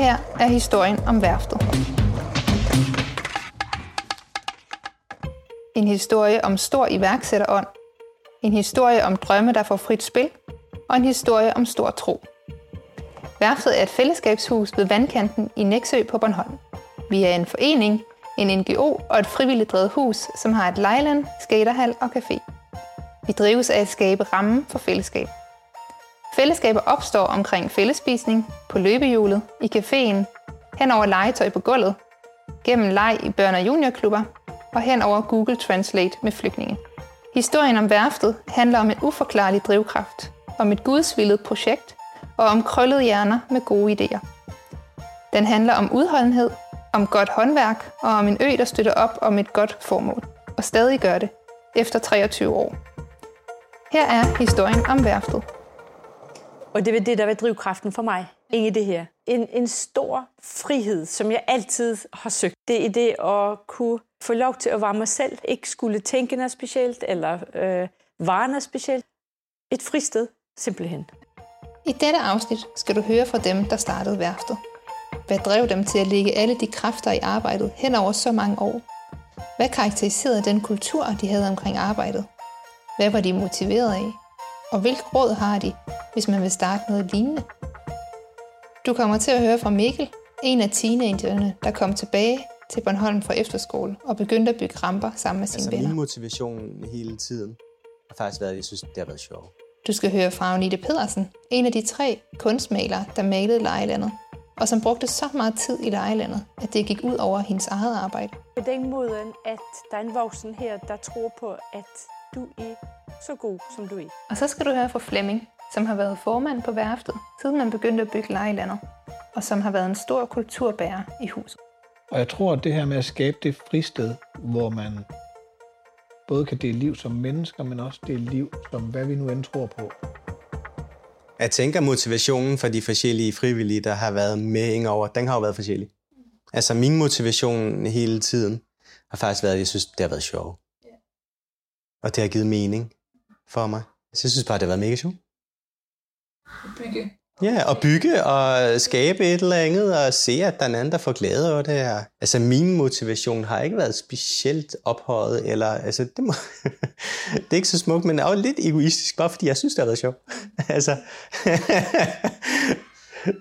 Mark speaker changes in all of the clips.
Speaker 1: her er historien om værftet. En historie om stor iværksætterånd. En historie om drømme, der får frit spil. Og en historie om stor tro. Værftet er et fællesskabshus ved vandkanten i Næksø på Bornholm. Vi er en forening, en NGO og et frivilligt drevet hus, som har et lejland, skaterhal og café. Vi drives af at skabe rammen for fællesskab. Fællesskaber opstår omkring fællespisning, på løbehjulet, i caféen, hen over legetøj på gulvet, gennem leg i børne- og juniorklubber og hen over Google Translate med flygtninge. Historien om værftet handler om en uforklarlig drivkraft, om et gudsvillet projekt og om krøllede hjerner med gode idéer. Den handler om udholdenhed, om godt håndværk og om en ø, der støtter op om et godt formål, og stadig gør det, efter 23 år. Her er historien om værftet.
Speaker 2: Og det er det, der var drivkraften for mig ind i det her. En, en stor frihed, som jeg altid har søgt. Det er det at kunne få lov til at være mig selv. Ikke skulle tænke noget specielt, eller øh, være noget specielt. Et fristed, simpelthen.
Speaker 1: I dette afsnit skal du høre fra dem, der startede værftet. Hvad drev dem til at lægge alle de kræfter i arbejdet hen over så mange år? Hvad karakteriserede den kultur, de havde omkring arbejdet? Hvad var de motiveret af? Og hvilket råd har de, hvis man vil starte noget lignende? Du kommer til at høre fra Mikkel, en af teenagerne, der kom tilbage til Bornholm fra efterskole og begyndte at bygge ramper sammen med sine
Speaker 3: altså,
Speaker 1: venner.
Speaker 3: min motivation hele tiden har faktisk været, at jeg synes, det har været sjovt.
Speaker 1: Du skal høre fra Agnete Pedersen, en af de tre kunstmalere, der malede lejelandet, og som brugte så meget tid i lejelandet, at det gik ud over hendes eget arbejde.
Speaker 2: På den måde, at der er en voksen her, der tror på, at du er så god, som du er.
Speaker 1: Og så skal du høre fra Flemming, som har været formand på værftet, siden man begyndte at bygge lejelandet, og som har været en stor kulturbærer i huset.
Speaker 4: Og jeg tror, at det her med at skabe det fristed, hvor man både kan dele liv som mennesker, men også dele liv som hvad vi nu end tror på.
Speaker 3: Jeg tænker, motivationen for de forskellige frivillige, der har været med indover, den har jo været forskellig. Altså min motivation hele tiden har faktisk været, at jeg synes, det har været sjovt. Og det har givet mening for mig. Så jeg synes bare, det har været mega sjovt.
Speaker 1: Bygge.
Speaker 3: Ja, at bygge og skabe et eller andet, og se, at der er en anden, der får glæde over det her. Altså, min motivation har ikke været specielt ophøjet, eller, altså, det, må, det er ikke så smukt, men jo lidt egoistisk, bare fordi jeg synes, det har været sjovt. altså,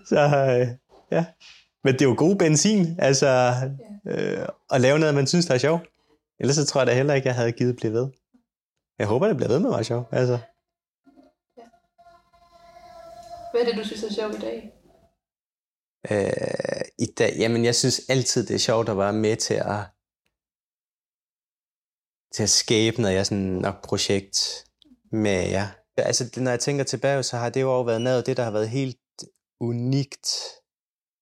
Speaker 3: så, øh, ja. Men det er jo god benzin, altså, øh, at lave noget, man synes, der er sjovt. Ellers så tror jeg da heller ikke, jeg havde givet blive ved. Jeg håber, det bliver ved med at være sjovt, altså.
Speaker 1: Hvad er det, du synes er sjovt i dag?
Speaker 3: Øh, I dag, jamen jeg synes altid, det er sjovt at være med til at, til at skabe noget, jeg sådan nok projekt med jer. Altså, det- når jeg tænker tilbage, så har det jo også været noget af det, der har været helt unikt,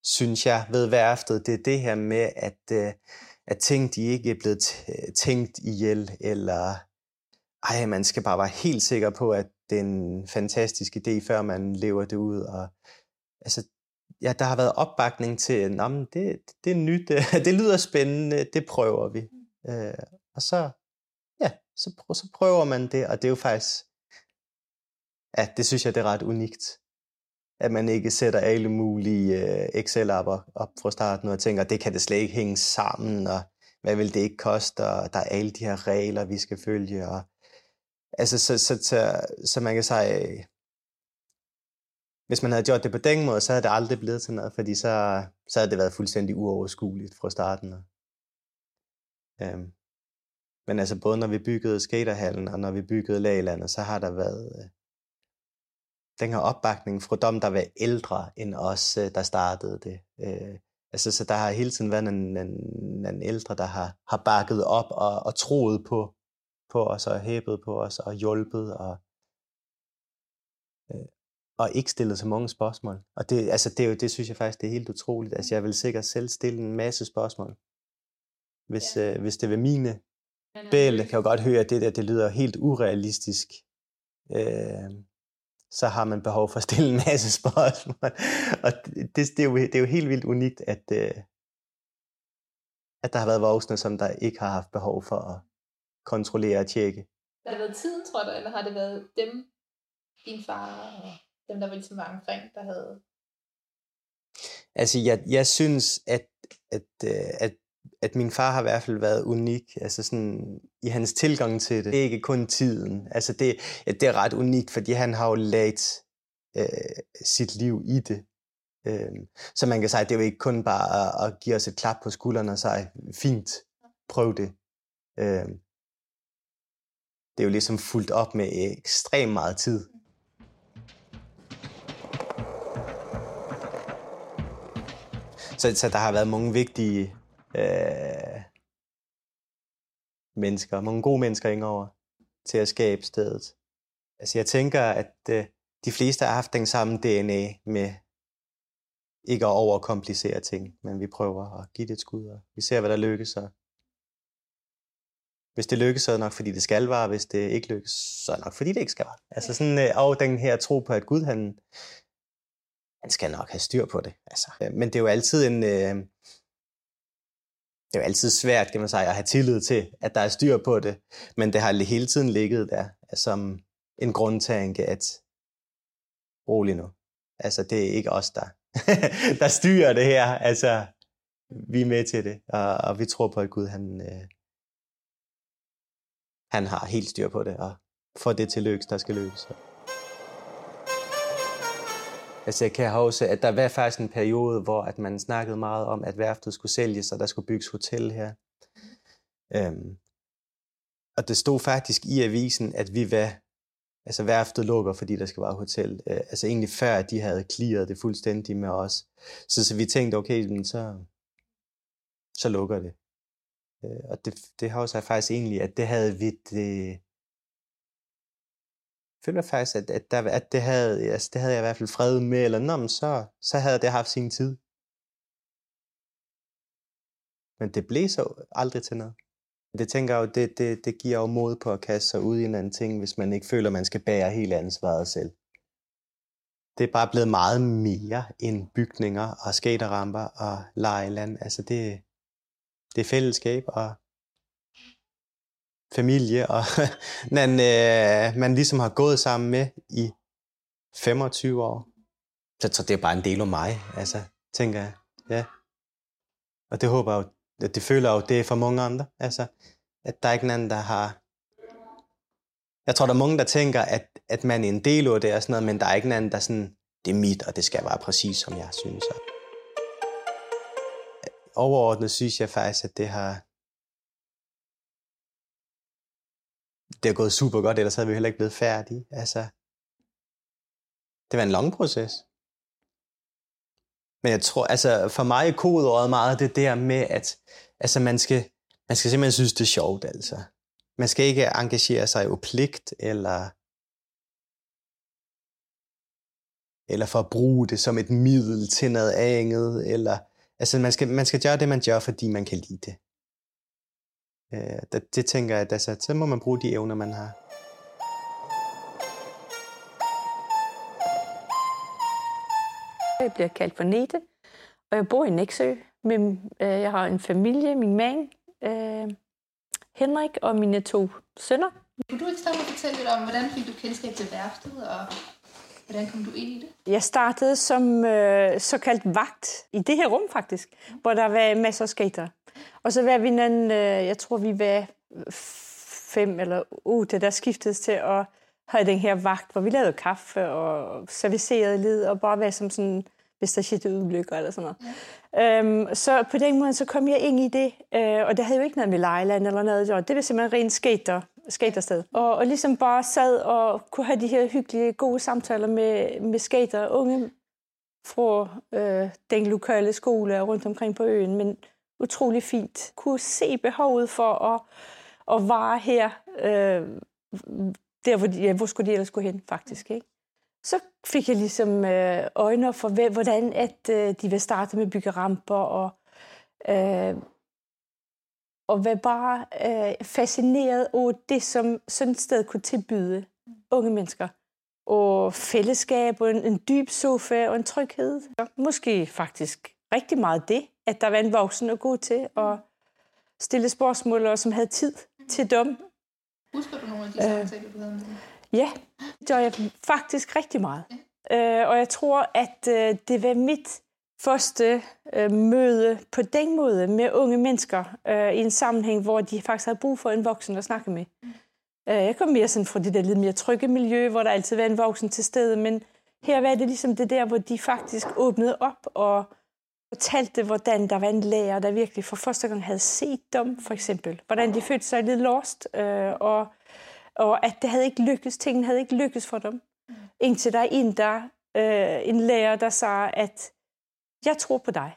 Speaker 3: synes jeg, ved værftet. Det er det her med, at, øh, at ting, de ikke er blevet tænkt ihjel, eller ej, man skal bare være helt sikker på, at det er en fantastisk idé, før man lever det ud. Og, altså, ja, der har været opbakning til, men det, det er nyt, det lyder spændende, det prøver vi. Øh, og så, ja, så, så prøver man det, og det er jo faktisk, ja, det synes jeg, det er ret unikt. At man ikke sætter alle mulige øh, Excel-apper op fra starten og tænker, det kan det slet ikke hænge sammen, og hvad vil det ikke koste, og der er alle de her regler, vi skal følge, og altså, så, så, så, så man kan sige, øh, hvis man havde gjort det på den måde, så havde det aldrig blevet til noget, fordi så, så havde det været fuldstændig uoverskueligt fra starten. af. Øhm. Men altså både når vi byggede skaterhallen og når vi byggede laglandet, så har der været øh, den her opbakning fra dem, der var ældre end os, øh, der startede det. Øh, altså, så der har hele tiden været en, en, en ældre, der har, har bakket op og, og troet på, på os og hæbet på os og hjulpet og, øh, og ikke stillet så mange spørgsmål. Og det, altså, det, er jo, det synes jeg faktisk, det er helt utroligt. Altså, jeg vil sikkert selv stille en masse spørgsmål. Hvis, ja. øh, hvis det var mine bæl, kan jo godt høre, at det der, det lyder helt urealistisk. Øh, så har man behov for at stille en masse spørgsmål. Og det, det, er, jo, det er jo helt vildt unikt, at, øh, at der har været voksne, som der ikke har haft behov for at kontrollere og tjekke.
Speaker 1: Har det været tiden, tror du, eller har det været dem, din far og dem, der ligesom var omkring, der havde...
Speaker 3: Altså, jeg, jeg synes, at, at, øh, at, at min far har i hvert fald været unik, altså sådan i hans tilgang til det. Det er ikke kun tiden. Altså, det, det er ret unikt, fordi han har jo lagt øh, sit liv i det. Øh, så man kan sige, at det er jo ikke kun bare at, at give os et klap på skulderen og sige, fint, prøv det. Øh, det er jo ligesom fuldt op med ekstremt meget tid. Så, så der har været mange vigtige øh, mennesker, mange gode mennesker indover til at skabe stedet. Altså jeg tænker, at øh, de fleste har haft den samme DNA med ikke at overkomplicere ting, men vi prøver at give det et skud, og vi ser, hvad der lykkes. Og hvis det lykkes, så er det nok, fordi det skal være, hvis det ikke lykkes, så er det nok, fordi det ikke skal være. Altså sådan, øh, og den her tro på, at Gud, han, han skal nok have styr på det. Altså. Øh, men det er jo altid en... Øh, det er jo altid svært, kan man sige, at have tillid til, at der er styr på det. Men det har hele tiden ligget der øh, som en grundtanke, at rolig nu. Altså, det er ikke os, der, der styrer det her. Altså, vi er med til det, og, og vi tror på, at Gud, han, øh, han har helt styr på det, og får det til lykkes, der skal lykkes. Altså jeg kan huske, at der var faktisk en periode, hvor at man snakkede meget om, at værftet skulle sælges, og der skulle bygges hotel her. Øhm, og det stod faktisk i avisen, at vi var, altså værftet lukker, fordi der skal være hotel. Øh, altså egentlig før, at de havde clearet det fuldstændig med os. Så, så vi tænkte, okay, men så, så lukker det. Øh, og det, det har også faktisk egentlig, at det havde vi det, føler faktisk, at, at, der, at det, havde, altså, det havde jeg i hvert fald fred med, eller nå, men så, så havde det haft sin tid. Men det blev så aldrig til noget. Det tænker jeg jo, det, det, det giver jo mod på at kaste sig ud i en anden ting, hvis man ikke føler, man skal bære hele ansvaret selv. Det er bare blevet meget mere end bygninger og skaterramper og lejeland. Altså det, det fællesskab og familie, og man, øh, man ligesom har gået sammen med i 25 år. Så, så det er bare en del af mig, altså, tænker jeg. Ja. Og det håber jeg jo, at det føler jeg jo, det er for mange andre. Altså, at der er ikke en anden, der har... Jeg tror, der er mange, der tænker, at, at man er en del af det og sådan noget, men der er ikke en anden, der sådan, det er mit, og det skal være præcis, som jeg synes. Overordnet synes jeg faktisk, at det har, det er gået super godt, ellers havde vi heller ikke blevet færdige. Altså, det var en lang proces. Men jeg tror, altså for mig er kodeordet meget det der med, at altså man, skal, man skal simpelthen synes, det er sjovt. Altså. Man skal ikke engagere sig i pligt, eller, eller for at bruge det som et middel til noget andet. Eller, altså man skal, man skal gøre det, man gør, fordi man kan lide det. Øh, det, det tænker jeg, at altså, så må man bruge de evner, man har.
Speaker 2: Jeg bliver kaldt for Nete, og jeg bor i Næksø. Men, øh, jeg har en familie, min mand, øh, Henrik og mine to sønner.
Speaker 1: Kunne du ikke starte med at fortælle lidt om, hvordan fik du kendskab til værftet, og hvordan kom du ind i det?
Speaker 2: Jeg startede som øh, såkaldt vagt i det her rum faktisk, hvor der var masser af skater. Og så var vi en, øh, jeg tror vi var fem eller det der skiftedes til at have den her vagt, hvor vi lavede kaffe og servicerede lidt, og bare var som sådan, hvis der skete ulykker eller sådan noget. Ja. Øhm, så på den måde, så kom jeg ind i det, øh, og det havde jo ikke noget med lejland eller noget, det var simpelthen rent skater, skatersted. Og, og ligesom bare sad og kunne have de her hyggelige, gode samtaler med, med skater, unge fra øh, den lokale skole rundt omkring på øen, men utrolig fint. Kunne se behovet for at, at vare her, øh, der hvor, de, ja, hvor skulle de ellers gå hen, faktisk. Ikke? Så fik jeg ligesom øh, øjne for, hvordan at, øh, de vil starte med byggeramper bygge ramper, og, øh, og var bare øh, fascineret over det, som sådan et sted kunne tilbyde unge mennesker. Og fællesskab, og en, en dyb sofa og en tryghed. Måske faktisk rigtig meget det, at der var en voksen at gå til og stille spørgsmål, og som havde tid til dem.
Speaker 1: Husker du nogle af de samtaler, du havde med
Speaker 2: Ja, det gør jeg faktisk rigtig meget. Ja. Øh, og jeg tror, at øh, det var mit første øh, møde på den måde med unge mennesker øh, i en sammenhæng, hvor de faktisk havde brug for en voksen at snakke med. Mm. Øh, jeg kom mere sådan fra det der lidt mere trygge miljø, hvor der altid var en voksen til stede, men her var det ligesom det der, hvor de faktisk åbnede op og fortalte, hvordan der var en lærer, der virkelig for første gang havde set dem, for eksempel. Hvordan de følte sig lidt lost, øh, og, og at det havde ikke lykkes, tingene havde ikke lykkes for dem. Mm. Indtil der er en, der, øh, en lærer, der sagde, at jeg tror på dig.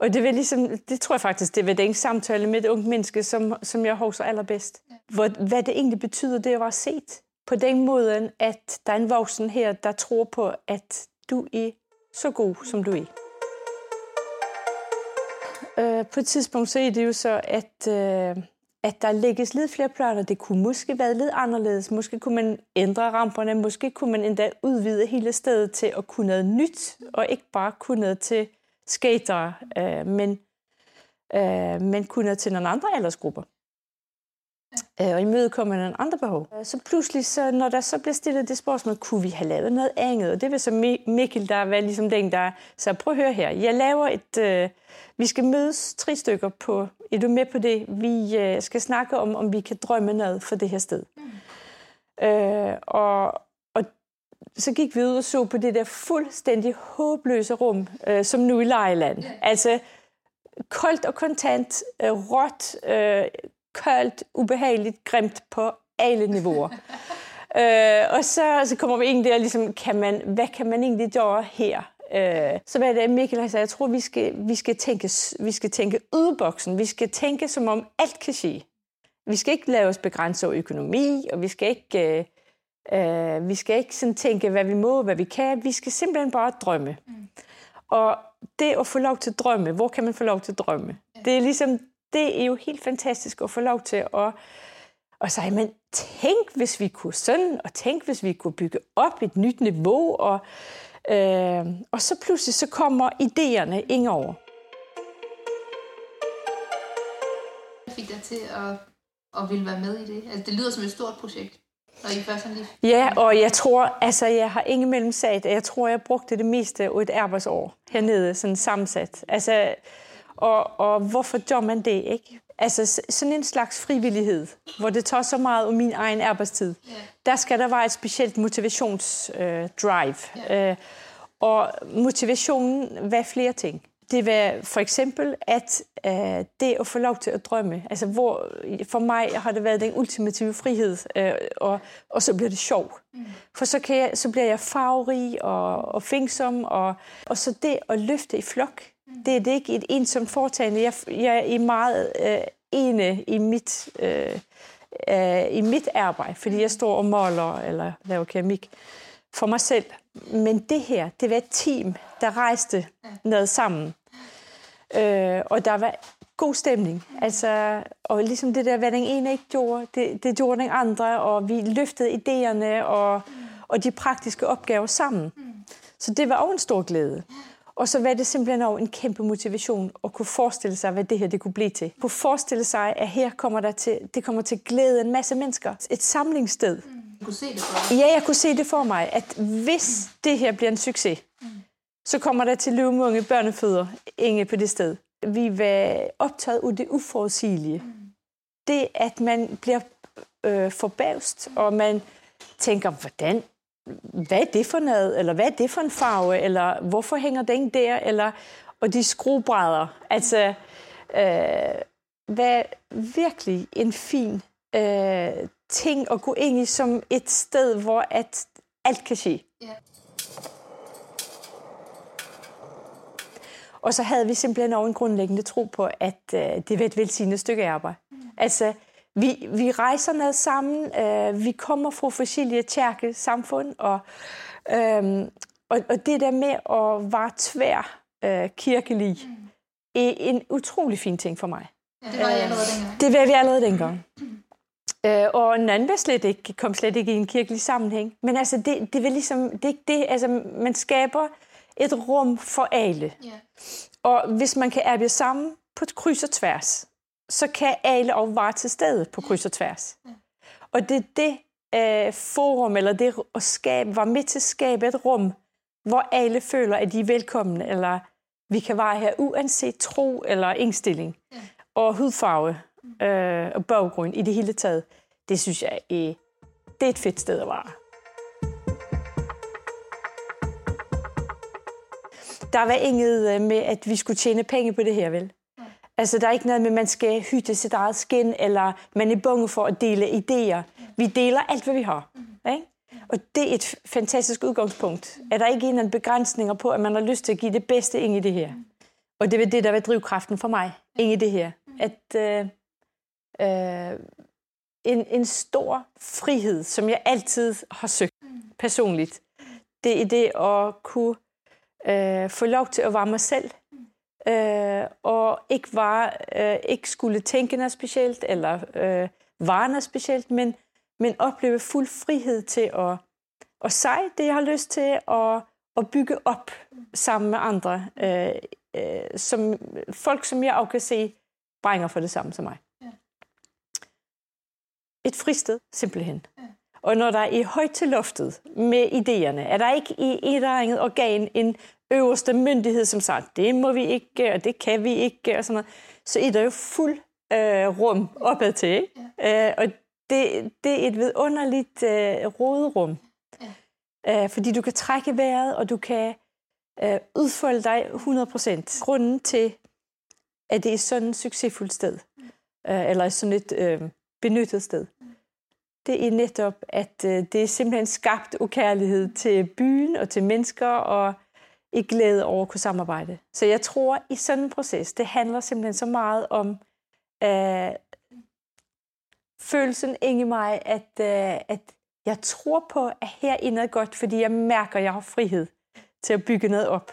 Speaker 2: Og det, vil ligesom, det tror jeg faktisk, det var den samtale med et ungt menneske, som, som jeg husker allerbedst. Hvor, hvad det egentlig betyder, det at være set. På den måde, at der er en voksen her, der tror på, at du er så god, som du er. Øh, på et tidspunkt så er det jo så, at, øh, at der lægges lidt flere planer. Det kunne måske være lidt anderledes. Måske kunne man ændre ramperne. Måske kunne man endda udvide hele stedet til at kunne noget nyt, og ikke bare kunne noget til skater, øh, men, øh, men kunne noget til nogle andre aldersgrupper. Øh, og imødekomme nogle andre behov. Øh, så pludselig, så, når der så bliver stillet det spørgsmål, kunne vi have lavet noget andet? Og det var så Mikkel, der var ligesom den, der sagde, prøv at høre her, jeg laver et, øh, vi skal mødes tre stykker på, er du med på det? Vi øh, skal snakke om, om vi kan drømme noget for det her sted. Mm. Øh, og, og så gik vi ud og så på det der fuldstændig håbløse rum, øh, som nu i Lejland. Yeah. Altså koldt og kontant, øh, råt, øh, koldt, ubehageligt, grimt på alle niveauer. øh, og så, så kommer vi ind der, ligesom, kan man, hvad kan man egentlig gøre her? Øh, så hvad det, Mikkel har sagt, jeg tror, vi skal, vi skal tænke, vi skal tænke udboksen. Vi skal tænke, som om alt kan ske. Vi skal ikke lave os begrænse over økonomi, og vi skal ikke, øh, øh, vi skal ikke sådan tænke, hvad vi må, hvad vi kan. Vi skal simpelthen bare drømme. Mm. Og det at få lov til at drømme, hvor kan man få lov til at drømme? Ja. Det er ligesom, det er jo helt fantastisk at få lov til at og sige, men tænk, hvis vi kunne sådan, og tænk, hvis vi kunne bygge op et nyt niveau, og Øh, og så pludselig så kommer idéerne ind over.
Speaker 1: Hvad fik dig til at, at ville være med i det? Altså, det lyder som et stort projekt. Og I først lige...
Speaker 2: Ja, og jeg tror, altså jeg har ingen mellem sagt, jeg tror, jeg brugte det meste af et arbejdsår hernede, sådan sammensat. Altså, og, og hvorfor gør man det, ikke? Altså sådan en slags frivillighed, hvor det tager så meget om min egen arbejdstid. Yeah. Der skal der være et specielt motivationsdrive. Øh, yeah. øh, og motivationen var flere ting. Det var for eksempel, at øh, det at få lov til at drømme. Altså hvor, for mig har det været den ultimative frihed, øh, og, og så bliver det sjov. Mm. For så, kan jeg, så bliver jeg farverig og, og fængsom, og, og så det at løfte i flok, det er det ikke et ensomt foretagende. Jeg, jeg er meget øh, ene i mit, øh, øh, i mit arbejde, fordi jeg står og måler eller laver keramik for mig selv. Men det her, det var et team, der rejste noget sammen. Øh, og der var god stemning. Altså, og ligesom det der, hvad den ene ikke gjorde, det, det gjorde den andre, og vi løftede idéerne og, og de praktiske opgaver sammen. Så det var også en stor glæde. Og så var det simpelthen også en kæmpe motivation at kunne forestille sig, hvad det her det kunne blive til. Kunne forestille sig, at her kommer der til, det kommer til glæde en masse mennesker. Et samlingssted. Mm.
Speaker 1: Du kunne se det for dig?
Speaker 2: Ja, jeg kunne se det for mig, at hvis mm. det her bliver en succes, mm. så kommer der til at løbe mange børnefødder inde på det sted. Vi var optaget af det uforudsigelige. Mm. Det, at man bliver øh, forbavst, og man tænker, hvordan hvad er det for noget, eller hvad er det for en farve, eller hvorfor hænger den der, eller, og de skruebrædder. Altså, øh, hvad virkelig en fin øh, ting at gå ind i som et sted, hvor at alt kan ske. Yeah. Og så havde vi simpelthen også en grundlæggende tro på, at øh, det var et velsignet stykke arbejde. Mm. Altså, vi, vi rejser ned sammen, øh, vi kommer fra forskellige kirke samfund, og, øh, og, og det der med at være tvær øh, kirkelig, mm. er en utrolig fin ting for mig.
Speaker 1: Ja, det var jeg allerede dengang.
Speaker 2: Det var vi allerede dengang. Mm. Øh, og en var slet ikke, kom slet ikke i en kirkelig sammenhæng. Men altså, det, det, var ligesom, det, det, altså, man skaber et rum for alle. Yeah. Og hvis man kan arbejde sammen på kryds og tværs, så kan alle også være til stede på kryds og tværs. Og det er det uh, forum, eller det at skabe, var med til at skabe et rum, hvor alle føler, at de er velkomne, eller vi kan være her uanset tro eller indstilling, ja. og hudfarve øh, og baggrund i det hele taget. Det synes jeg er, det er et fedt sted at være. Der var inget øh, med, at vi skulle tjene penge på det her, vel? Altså, der er ikke noget med, at man skal hytte sit eget skin, eller man er bange for at dele idéer. Vi deler alt, hvad vi har. Ikke? Og det er et fantastisk udgangspunkt. Er der ikke en begrænsninger på, at man har lyst til at give det bedste ind i det her? Og det er det, der var drivkraften for mig ind i det her. At øh, øh, en, en stor frihed, som jeg altid har søgt personligt, det er det at kunne øh, få lov til at være mig selv, øh, og ikke, var, øh, ikke skulle tænke noget specielt, eller øh, være noget specielt, men, men opleve fuld frihed til at, at sige det, jeg har lyst til, og at bygge op sammen med andre, øh, øh, som folk, som jeg også kan se, brænger for det samme som mig. Et fristed, simpelthen. Og når der er i højt til loftet med idéerne, er der ikke i et eller andet organ en øverste myndighed, som siger, det må vi ikke, og det kan vi ikke, og sådan noget, så er der jo fuld øh, rum opad til. Ikke? Ja. Øh, og det, det er et vidunderligt øh, råderum. Ja. Øh, fordi du kan trække vejret, og du kan øh, udfolde dig 100%. Grunden til, at det er sådan et succesfuldt sted, øh, eller sådan et øh, benyttet sted, det er netop, at øh, det er simpelthen skabt ukærlighed til byen og til mennesker, og i glæde over at kunne samarbejde. Så jeg tror, i sådan en proces, det handler simpelthen så meget om øh, følelsen inde i mig, at, øh, at jeg tror på, at her er noget godt, fordi jeg mærker, at jeg har frihed til at bygge noget op.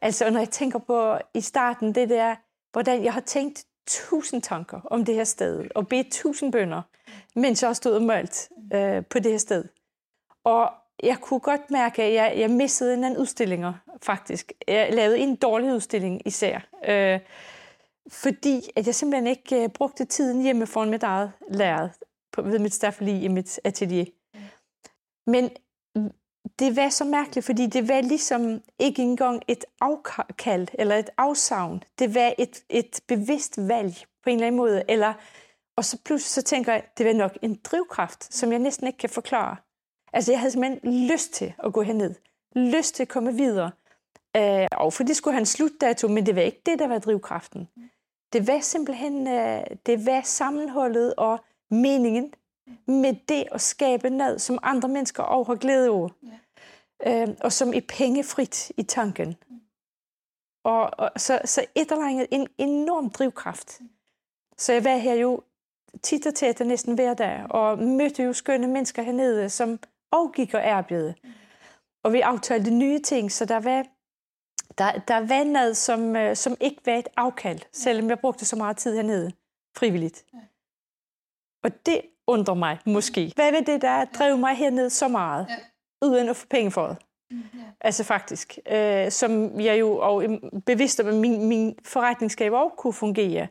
Speaker 2: Altså, når jeg tænker på i starten, det der, hvordan jeg har tænkt tusind tanker om det her sted, og bedt tusind bønder, mens jeg har stået og mølt øh, på det her sted. Og jeg kunne godt mærke, at jeg, jeg missede en anden udstillinger, faktisk. Jeg lavede en dårlig udstilling især. Øh, fordi at jeg simpelthen ikke øh, brugte tiden hjemme foran mit eget læret på, ved mit staffeli i mit atelier. Men det var så mærkeligt, fordi det var ligesom ikke engang et afkald eller et afsavn. Det var et, et bevidst valg på en eller anden måde. Eller, og så pludselig så tænker jeg, det var nok en drivkraft, som jeg næsten ikke kan forklare. Altså jeg havde simpelthen lyst til at gå herned. Lyst til at komme videre. Øh, og for det skulle have en slutdato, men det var ikke det, der var drivkraften. Det var simpelthen øh, det var sammenholdet og meningen med det at skabe noget, som andre mennesker også har glæde over. Øh, og som er pengefrit i tanken. Og, og så, så et eller andet, en enorm drivkraft. Så jeg var her jo tit og tæt næsten hver dag, og mødte jo skønne mennesker hernede, som og gik og arbejdede. Og vi aftalte nye ting, så der var, der, der var noget, som, øh, som ikke var et afkald, selvom jeg brugte så meget tid hernede, frivilligt. Og det undrer mig måske. Hvad var det, der drev mig hernede så meget, uden at få penge for det? Mm, altså faktisk, øh, som jeg jo og bevidst om, at min, min forretningsskab også kunne fungere.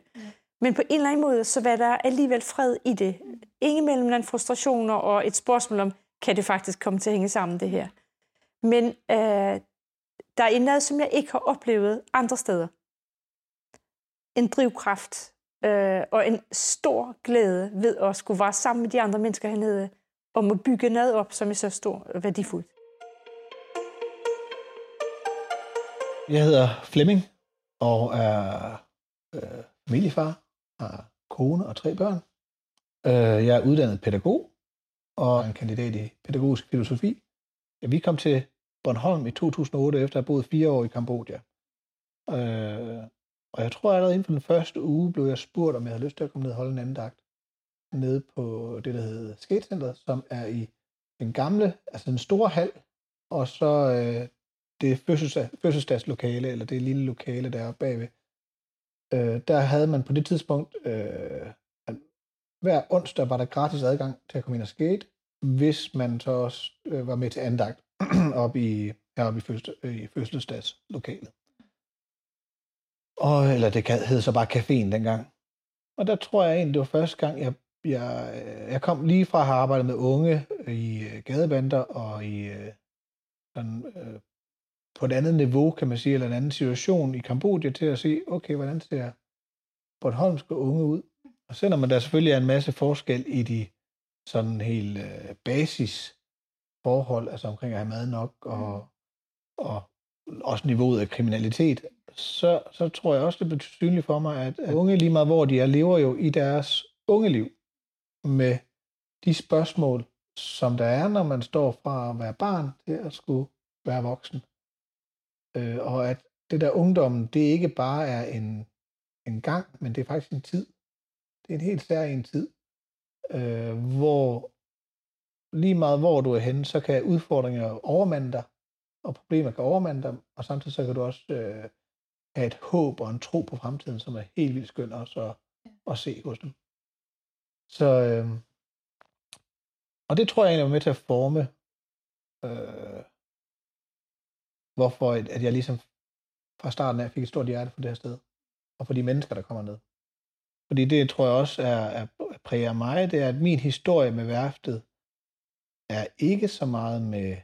Speaker 2: Men på en eller anden måde, så var der alligevel fred i det. Ingen mellem frustrationer og et spørgsmål om, kan det faktisk komme til at hænge sammen, det her. Men øh, der er noget, som jeg ikke har oplevet andre steder. En drivkraft øh, og en stor glæde ved at skulle være sammen med de andre mennesker hernede, og at bygge noget op, som er så stor og værdifuldt.
Speaker 4: Jeg hedder Flemming og er øh, familiefar, har kone og tre børn. Øh, jeg er uddannet pædagog og en kandidat i pædagogisk filosofi. Ja, vi kom til Bornholm i 2008, efter at have boet fire år i Kambodja. Øh, og jeg tror allerede inden for den første uge blev jeg spurgt, om jeg havde lyst til at komme ned og holde en anden dagt nede på det, der hedder Skatecenter, som er i den gamle, altså den store hal, og så øh, det fødselsdagslokale, eller det lille lokale der bagved. Øh, der havde man på det tidspunkt øh, hver onsdag var der gratis adgang til at komme ind og skate, hvis man så også øh, var med til andagt op i, heroppe i, fødsel, øh, i fødselsdagslokalet. Og, eller det hed så bare caféen dengang. Og der tror jeg egentlig, det var første gang, jeg, jeg, øh, jeg kom lige fra at have arbejdet med unge øh, i øh, gadebander og i øh, sådan, øh, på et andet niveau, kan man sige, eller en anden situation i Kambodja til at se, okay, hvordan ser Bornholmske unge ud? Og selvom der selvfølgelig er en masse forskel i de sådan helt øh, basis forhold, altså omkring at have mad nok og, og også niveauet af kriminalitet, så, så tror jeg også, det bliver synligt for mig, at, at unge lige meget hvor de er, lever jo i deres unge liv med de spørgsmål, som der er, når man står fra at være barn til at skulle være voksen. Øh, og at det der ungdommen, det ikke bare er en, en gang, men det er faktisk en tid. Det er en helt særlig tid, øh, hvor lige meget hvor du er henne, så kan udfordringer overmande dig, og problemer kan overmande dig, og samtidig så kan du også øh, have et håb og en tro på fremtiden, som er helt vildt skønt også at, at se hos dem. Så, øh, og det tror jeg egentlig er med til at forme, øh, hvorfor at jeg ligesom fra starten af fik et stort hjerte for det her sted, og for de mennesker, der kommer ned. Fordi det tror jeg også er, er præger mig, det er, at min historie med værftet er ikke så meget med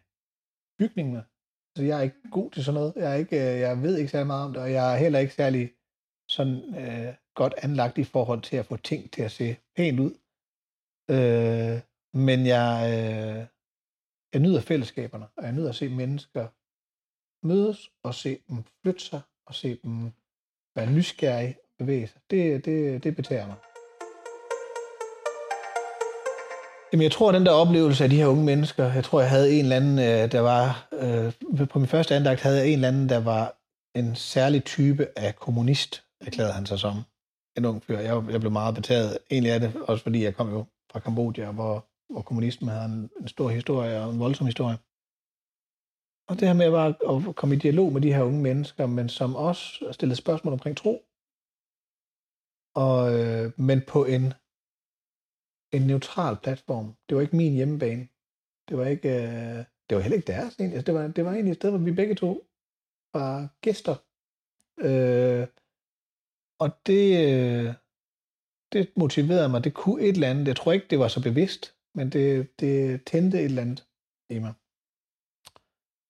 Speaker 4: bygningerne. Så altså, jeg er ikke god til sådan noget. Jeg, er ikke, øh, jeg ved ikke særlig meget om det, og jeg er heller ikke særlig sådan øh, godt anlagt i forhold til at få ting til at se pænt ud. Øh, men jeg, øh, jeg nyder fællesskaberne, og jeg nyder at se mennesker mødes, og se dem flytte sig, og se dem være nysgerrige bevæge sig. Det, det, det betager mig. Jamen, jeg tror, at den der oplevelse af de her unge mennesker, jeg tror, jeg havde en eller anden, øh, der var, øh, på min første andagt havde jeg en eller anden, der var en særlig type af kommunist, erklærede han sig som en ung fyr. Jeg, jeg blev meget betaget, egentlig af det, også fordi jeg kom jo fra Kambodja, hvor, hvor kommunismen havde en, en stor historie og en voldsom historie. Og det her med bare at komme i dialog med de her unge mennesker, men som også stillede spørgsmål omkring tro. Og, øh, men på en, en neutral platform. Det var ikke min hjemmebane. Det var ikke, øh, det var heller ikke deres egentlig. Altså, det, var, det var egentlig et sted, hvor vi begge to var gæster. Øh, og det, øh, det motiverede mig. Det kunne et eller andet. Jeg tror ikke, det var så bevidst, men det, det tændte et eller andet i mig.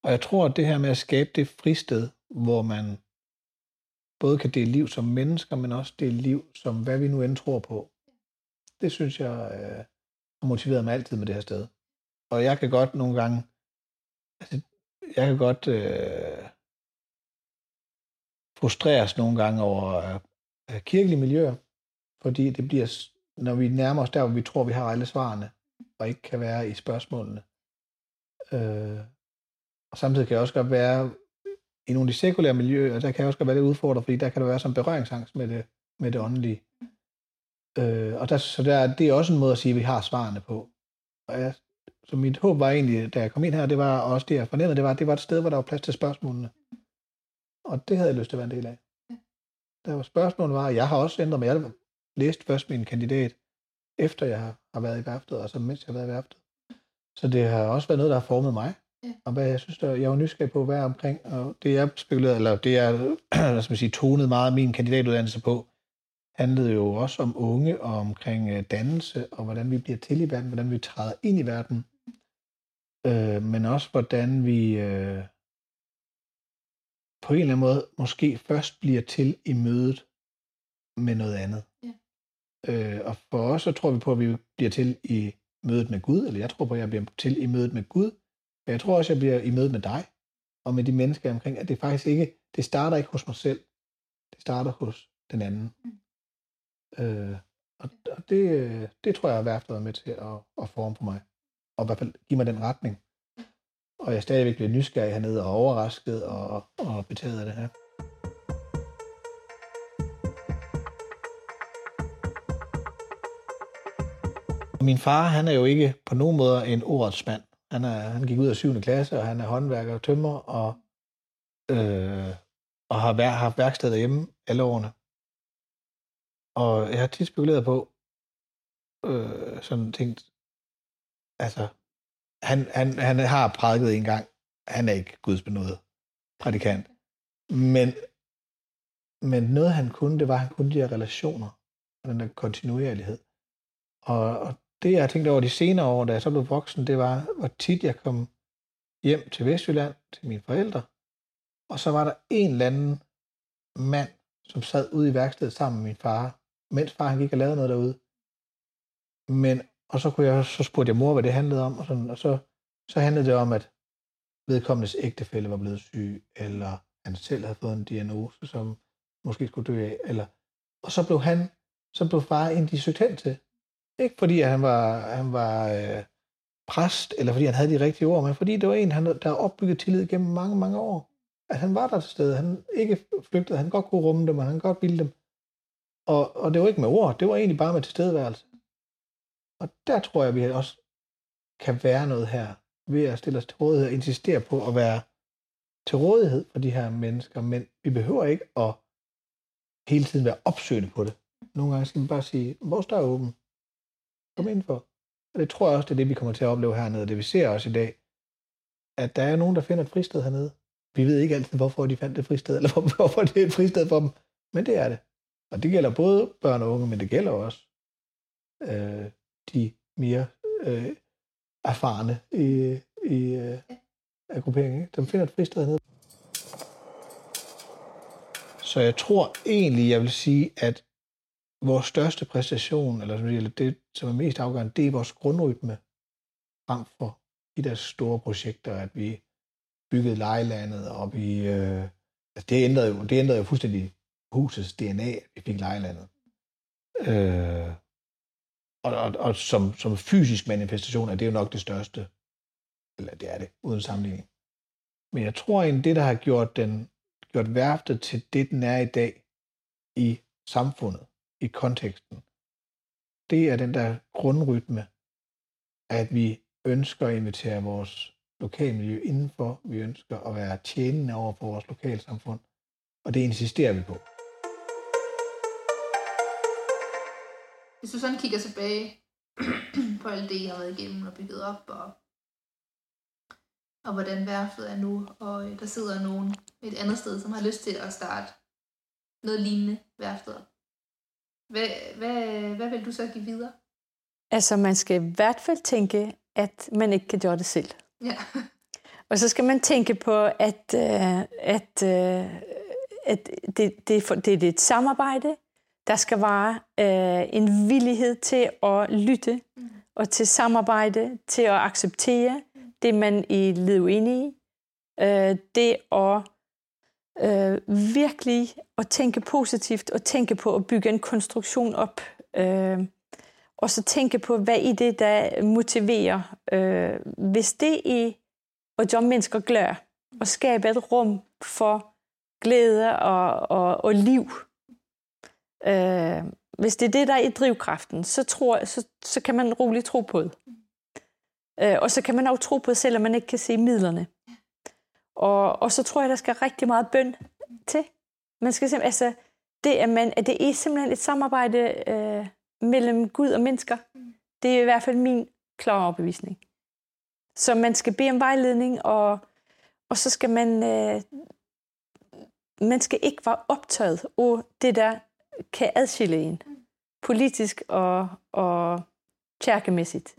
Speaker 4: Og jeg tror, at det her med at skabe det fristed, hvor man både kan dele liv som mennesker, men også dele liv som hvad vi nu end tror på, det synes jeg øh, har motiveret mig altid med det her sted. Og jeg kan godt nogle gange, altså, jeg kan godt øh, frustreres nogle gange over øh, kirkelige miljøer, fordi det bliver, når vi nærmer os der, hvor vi tror, vi har alle svarene, og ikke kan være i spørgsmålene. Øh, og samtidig kan jeg også godt være i nogle af de sekulære miljøer, der kan jeg også godt være lidt udfordret, fordi der kan der være sådan berøringsangst med det, med det åndelige. Øh, og der, så der, det er også en måde at sige, at vi har svarene på. Og jeg, så mit håb var egentlig, da jeg kom ind her, det var også det, jeg fornemmede, det var, det var et sted, hvor der var plads til spørgsmålene. Og det havde jeg lyst til at være en del af. Der var spørgsmålet var, jeg har også ændret mig. Jeg læste først min kandidat, efter jeg har været i værftet, og så mens jeg har været i værftet. Så det har også været noget, der har formet mig. Ja. Og hvad jeg synes, der, jeg var nysgerrig på, hvad er omkring, og det jeg spekulerede, eller det jeg, man sige, tonede meget min kandidatuddannelse på, handlede jo også om unge og omkring øh, dannelse, og hvordan vi bliver til i verden, hvordan vi træder ind i verden, øh, men også hvordan vi øh, på en eller anden måde måske først bliver til i mødet med noget andet. Ja. Øh, og for os, så tror vi på, at vi bliver til i mødet med Gud, eller jeg tror på, at jeg bliver til i mødet med Gud, jeg tror også, jeg bliver i mødet med dig, og med de mennesker omkring, at det faktisk ikke, det starter ikke hos mig selv, det starter hos den anden. Mm. Øh, og og det, det tror jeg har været med til at, at forme for mig. Og i hvert fald give mig den retning. Og jeg stadigvæk bliver nysgerrig hernede og overrasket og, og betaget af det her. Min far, han er jo ikke på nogen måde en ordets mand. Han, er, han gik ud af 7. klasse, og han er håndværker og tømmer, og, øh, og har, vær, haft værksted derhjemme alle årene. Og jeg har tit spekuleret på, øh, sådan tænkt, altså, han, han, han har prædiket en gang, han er ikke gudsbenået prædikant. Men, men noget han kunne, det var, at han kunne de her relationer, og den der kontinuerlighed. Og, og det, jeg har tænkt over de senere år, da jeg så blev voksen, det var, hvor tit jeg kom hjem til Vestjylland, til mine forældre, og så var der en eller anden mand, som sad ude i værkstedet sammen med min far, mens far han gik og lavede noget derude. Men, og så, kunne jeg, så spurgte jeg mor, hvad det handlede om, og, sådan, og så, så handlede det om, at vedkommendes ægtefælle var blevet syg, eller han selv havde fået en diagnose, som måske skulle dø af, eller, og så blev han, så blev far en, de søgte hen til. Ikke fordi at han var, han var øh, præst, eller fordi han havde de rigtige ord, men fordi det var en, han, der opbygget tillid gennem mange, mange år. At han var der til stede. Han ikke flygtede, han godt kunne rumme dem, og han godt ville dem. Og, og det var ikke med ord, det var egentlig bare med tilstedeværelse. Og der tror jeg, vi også kan være noget her, ved at stille os til rådighed og insistere på at være til rådighed for de her mennesker, men vi behøver ikke at hele tiden være opsøgende på det. Nogle gange skal man bare sige, vores dør er åben. Kom for. Og det tror jeg også, det er det, vi kommer til at opleve hernede. Det vi ser også i dag, at der er nogen, der finder et fristed hernede. Vi ved ikke altid, hvorfor de fandt det fristed, eller hvorfor det er et fristed for dem. Men det er det. Og det gælder både børn og unge, men det gælder også øh, de mere øh, erfarne i, i øh, grupperingen. De finder et fristed hernede. Så jeg tror egentlig, jeg vil sige, at vores største præstation, eller det, som er mest afgørende, det er vores grundrytme frem for de der store projekter, at vi byggede lejlandet, og vi, øh, altså det, ændrede jo, det ændrede jo fuldstændig husets DNA, at vi fik lejlandet. Øh, og, og, og som, som fysisk manifestation er det jo nok det største. Eller det er det, uden sammenligning. Men jeg tror egentlig, det, der har gjort, den, gjort værftet til det, den er i dag i samfundet, i konteksten, det er den der grundrytme, at vi ønsker at invitere vores lokalmiljø indenfor. Vi ønsker at være tjenende over for vores lokalsamfund, og det insisterer vi på.
Speaker 1: Hvis du sådan kigger tilbage på alt det, I har været igennem og bygget op, og, og hvordan værftet er nu, og øh, der sidder nogen et andet sted, som har lyst til at starte noget lignende værftet op. Hvad, hvad, hvad vil du så give videre?
Speaker 2: Altså, man skal i hvert fald tænke, at man ikke kan gøre det selv.
Speaker 1: Ja.
Speaker 2: Og så skal man tænke på, at, uh, at, uh, at det, det, det, det er et samarbejde. Der skal være uh, en villighed til at lytte mm. og til samarbejde, til at acceptere mm. det, man er lidt uenig i. Uh, det at øh, virkelig at tænke positivt og tænke på at bygge en konstruktion op. Øh, og så tænke på, hvad i det, der motiverer. Øh, hvis det er at gøre mennesker glade og skabe et rum for glæde og, og, og liv, øh, hvis det er det, der er i drivkraften, så, tror, så, så kan man roligt tro på det. Øh, og så kan man også tro på det, selvom man ikke kan se midlerne. Og, og så tror jeg, der skal rigtig meget bøn til. Man skal simpelthen, altså, det er, man, at det er simpelthen et samarbejde øh, mellem Gud og mennesker. Det er i hvert fald min klare overbevisning. Så man skal bede om vejledning, og, og så skal man, øh, man skal ikke være optaget af det, der kan adskille en, politisk og, og kærkemæssigt.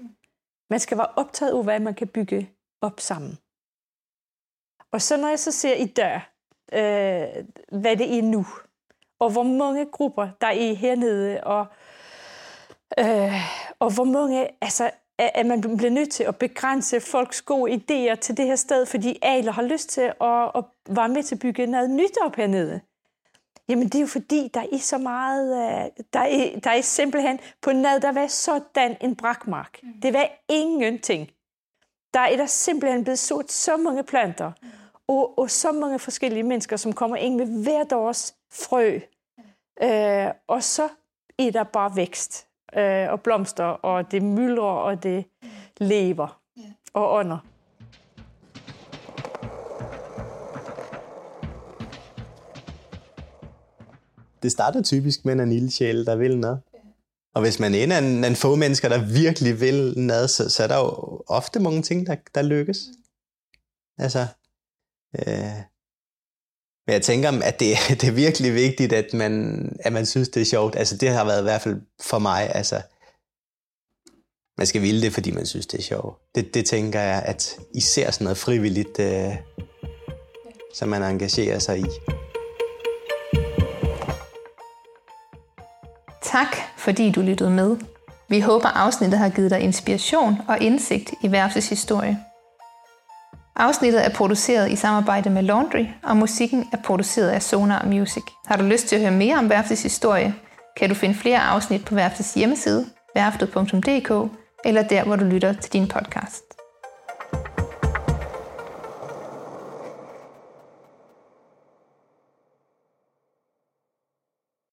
Speaker 2: Man skal være optaget af, hvad man kan bygge op sammen. Og så når jeg så ser i dag, øh, hvad det er nu, og hvor mange grupper der er hernede, og, øh, og hvor mange, altså, at man bliver nødt til at begrænse folks gode idéer til det her sted, fordi alle har lyst til at, at være med til at bygge noget nyt op hernede. Jamen det er jo fordi, der er så meget, øh, der er, der er simpelthen på noget, der var sådan en brakmark. Mm. Det var ingenting. Der er der simpelthen blevet sået så mange planter. Mm og, og så mange forskellige mennesker, som kommer ind med hver deres frø. Øh, og så er der bare vækst øh, og blomster, og det myldrer, og det lever og ånder.
Speaker 3: Det starter typisk med en ildsjæl, der vil noget. Og hvis man er en af få mennesker, der virkelig vil noget, så, så er der jo ofte mange ting, der, der lykkes. Altså, Øh, men jeg tænker, at det, det er virkelig vigtigt, at man, at man synes, det er sjovt. Altså det har været i hvert fald for mig, altså man skal ville det, fordi man synes, det er sjovt. Det, det tænker jeg, at især sådan noget frivilligt, øh, som man engagerer sig i.
Speaker 1: Tak, fordi du lyttede med. Vi håber, afsnittet har givet dig inspiration og indsigt i Værftes historie. Afsnittet er produceret i samarbejde med Laundry, og musikken er produceret af Sonar Music. Har du lyst til at høre mere om Værftets historie, kan du finde flere afsnit på Værftets hjemmeside, værftet.dk, eller der, hvor du lytter til din podcast.